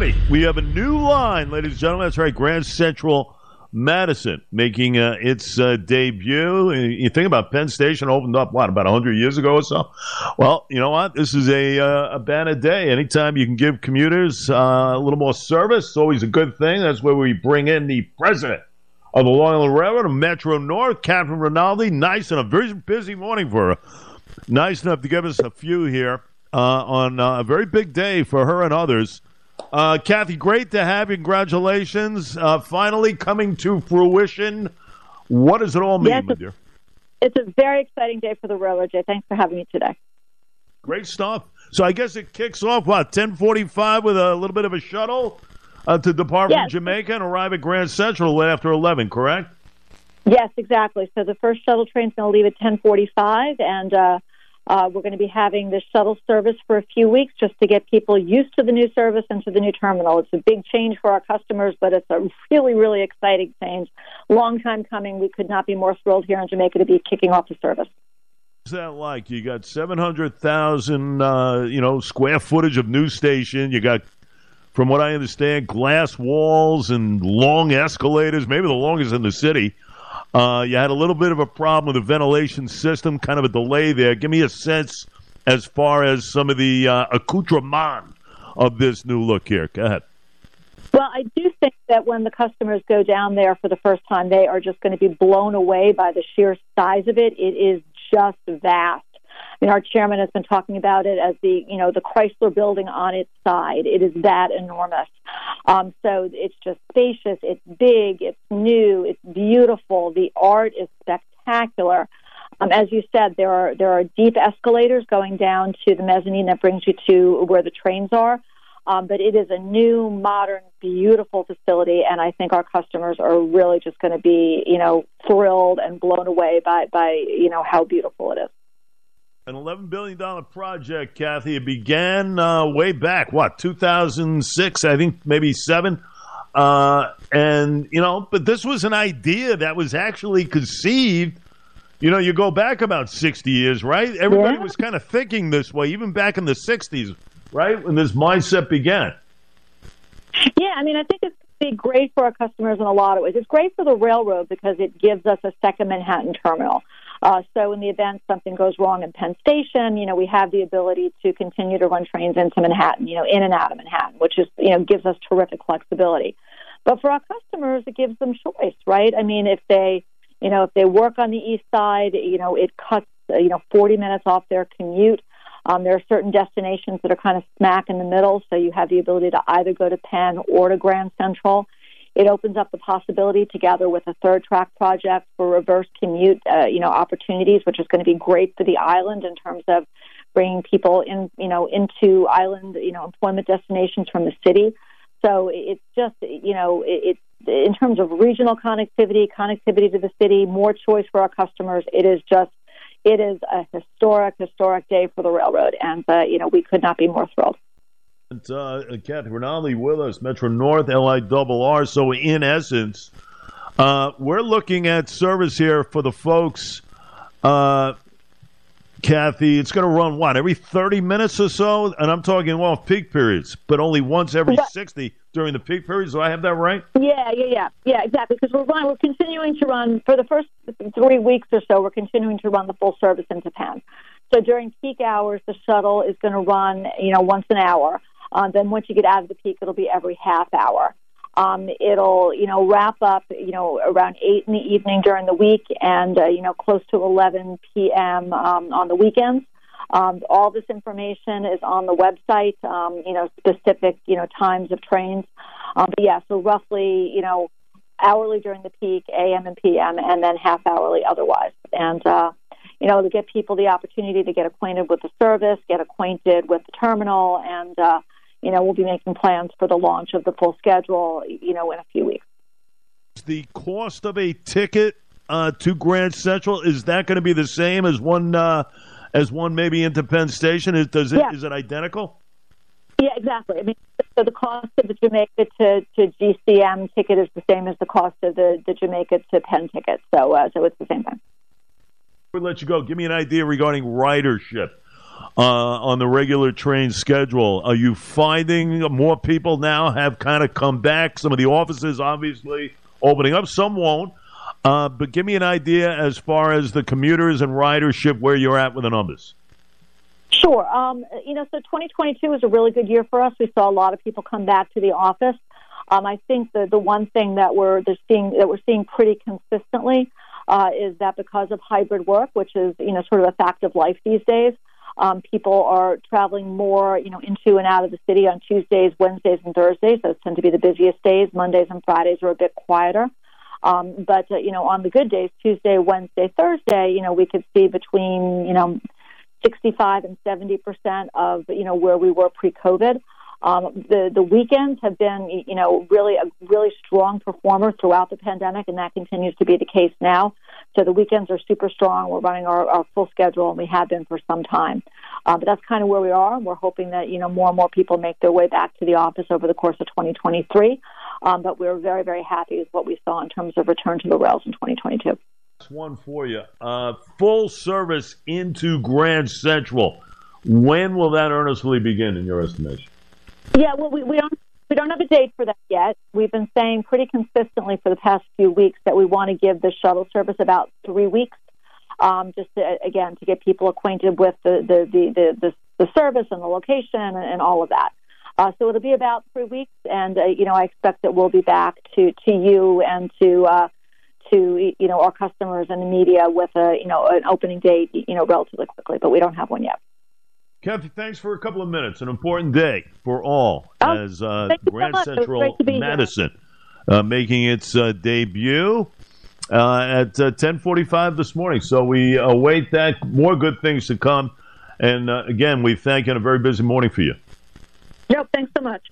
We have a new line, ladies and gentlemen. That's right. Grand Central Madison making uh, its uh, debut. You think about Penn Station opened up, what, about 100 years ago or so? Well, you know what? This is a, uh, a banner day. Anytime you can give commuters uh, a little more service, it's always a good thing. That's where we bring in the president of the Long Island Railroad of Metro North, Catherine Rinaldi. Nice and a very busy morning for her. Nice enough to give us a few here uh, on uh, a very big day for her and others. Uh, Kathy, great to have you. Congratulations. Uh, finally coming to fruition. What does it all mean Yes, with you? It's a very exciting day for the railroad, Jay. Thanks for having me today. Great stuff. So I guess it kicks off, what, 1045 with a little bit of a shuttle uh, to depart from Jamaica and arrive at Grand Central after 11, correct? Yes, exactly. So the first shuttle train's going to leave at 10:45, and uh, we're going to be having this shuttle service for a few weeks just to get people used to the new service and to the new terminal. It's a big change for our customers, but it's a really, really exciting change. Long time coming. We could not be more thrilled here in Jamaica to be kicking off the service. What's that like? You got 700,000, uh, you know, square footage of news station. You got, from what I understand, glass walls and long escalators, maybe the longest in the city. Uh, you had a little bit of a problem with the ventilation system, kind of a delay there. Give me a sense as far as some of the uh, accoutrement of this new look here. Go ahead. Well, I do think that when the customers go down there for the first time, they are just going to be blown away by the sheer size of it. It is just vast. I mean, our chairman has been talking about it as the, you know, the Chrysler building on its side. It is that enormous. Um, so it's just spacious. It's big. It's new. It's beautiful. The art is spectacular. Um, as you said, there are there are deep escalators going down to the mezzanine that brings you to where the trains are. Um, but it is a new, modern, beautiful facility, and I think our customers are really just going to be, you know, thrilled and blown away by by you know how beautiful it is. An $11 billion project, Kathy. It began uh, way back, what, 2006, I think, maybe seven. Uh, and, you know, but this was an idea that was actually conceived. You know, you go back about 60 years, right? Everybody Yeah. was kind of thinking this way, even back in the 60s, right? When this mindset began. Yeah, I mean, I think it's be great for our customers in a lot of ways. It's great for the railroad because it gives us a second Manhattan terminal. Uh, so, in the event something goes wrong in Penn Station, you know, we have the ability to continue to run trains into Manhattan, you know, in and out of Manhattan, which is, you know, gives us terrific flexibility. But for our customers, it gives them choice, right? I mean, if they, you know, if they work on the east side, you know, it cuts, uh, you know, 40 minutes off their commute. Um, there are certain destinations that are kind of smack in the middle, so you have the ability to either go to Penn or to Grand Central. It opens up the possibility, together with a third track project for reverse commute, uh, you know, opportunities, which is going to be great for the island in terms of bringing people in, you know, into island, you know, employment destinations from the city. So it's just, you know, it, it's in terms of regional connectivity, connectivity to the city, more choice for our customers. It is just, it is a historic, historic day for the railroad, and uh, you know, we could not be more thrilled. And, uh, Kathy Rinaldi with us, Metro North, LIRR. So, in essence, uh, we're looking at service here for the folks. Uh, Kathy, it's going to run what every thirty minutes or so, and I'm talking well peak periods, but only once every sixty during the peak periods. Do I have that right? Yeah, yeah, yeah, yeah, exactly. Because we're run, we're continuing to run for the first three weeks or so. We're continuing to run the full service into Penn. So during peak hours, the shuttle is going to run, you know, once an hour. Uh, then once you get out of the peak, it'll be every half hour. Um, it'll, you know, wrap up, you know, around eight in the evening during the week, and uh, you know, close to 11 p.m. Um, on the weekends. Um, all this information is on the website. Um, you know, specific, you know, times of trains. Um, but yeah, so roughly, you know, hourly during the peak, AM and PM, and then half hourly otherwise. And uh, you know, to get people the opportunity to get acquainted with the service, get acquainted with the terminal, and uh, you know, we'll be making plans for the launch of the full schedule, you know, in a few weeks. The cost of a ticket uh, to Grand Central is that going to be the same as one uh, as one maybe into Penn Station? Is does it Yeah. is it identical? Yeah, exactly. I mean, so the cost of the Jamaica to, to GCM ticket is the same as the cost of the, the Jamaica to Penn ticket. So, uh, so it's the same thing. We let you go, give me an idea regarding ridership. Uh, on the regular train schedule. Are you finding more people now have kind of come back? Some of the offices, obviously, opening up. Some won't. Uh, but give me an idea as far as the commuters and ridership, where you're at with the numbers. Sure. Um, you know, so 2022 was a really good year for us. We saw a lot of people come back to the office. Um, I think the the one thing that we're seeing that we're seeing pretty consistently uh, is that because of hybrid work, which is you know sort of a fact of life these days, um, people are traveling more you know into and out of the city on Tuesdays, Wednesdays, and Thursdays. Those tend to be the busiest days. Mondays and Fridays are a bit quieter. Um, but uh, you know, on the good days, Tuesday, Wednesday, Thursday, you know, we could see between you know 65 and 70 percent of you know where we were pre-COVID. Um, the the weekends have been, you know, really a really strong performer throughout the pandemic, and that continues to be the case now. So the weekends are super strong. We're running our, our full schedule, and we have been for some time. Uh, but that's kind of where we are. We're hoping that you know more and more people make their way back to the office over the course of 2023. Um, but we're very very happy with what we saw in terms of return to the rails in 2022. One for you. Uh, full service into Grand Central. When will that earnestly begin, in your estimation? Yeah, well, we, we don't we don't have a date for that yet. We've been saying pretty consistently for the past few weeks that we want to give the shuttle service about three weeks, um, just to, again to get people acquainted with the the the the, the, the service and the location and, and all of that. Uh, so it'll be about three weeks, and uh, you know I expect that we'll be back to to you and to uh, to you know our customers and the media with a you know an opening date you know relatively quickly, but we don't have one yet. Kathy, thanks for a couple of minutes. An important day for all oh, as uh, Grand so Central Madison uh, making its uh, debut uh, at 10:45 uh, this morning. So we await that. More good things to come. And uh, again, we thank you. And a very busy morning for you. Yep. Thanks so much.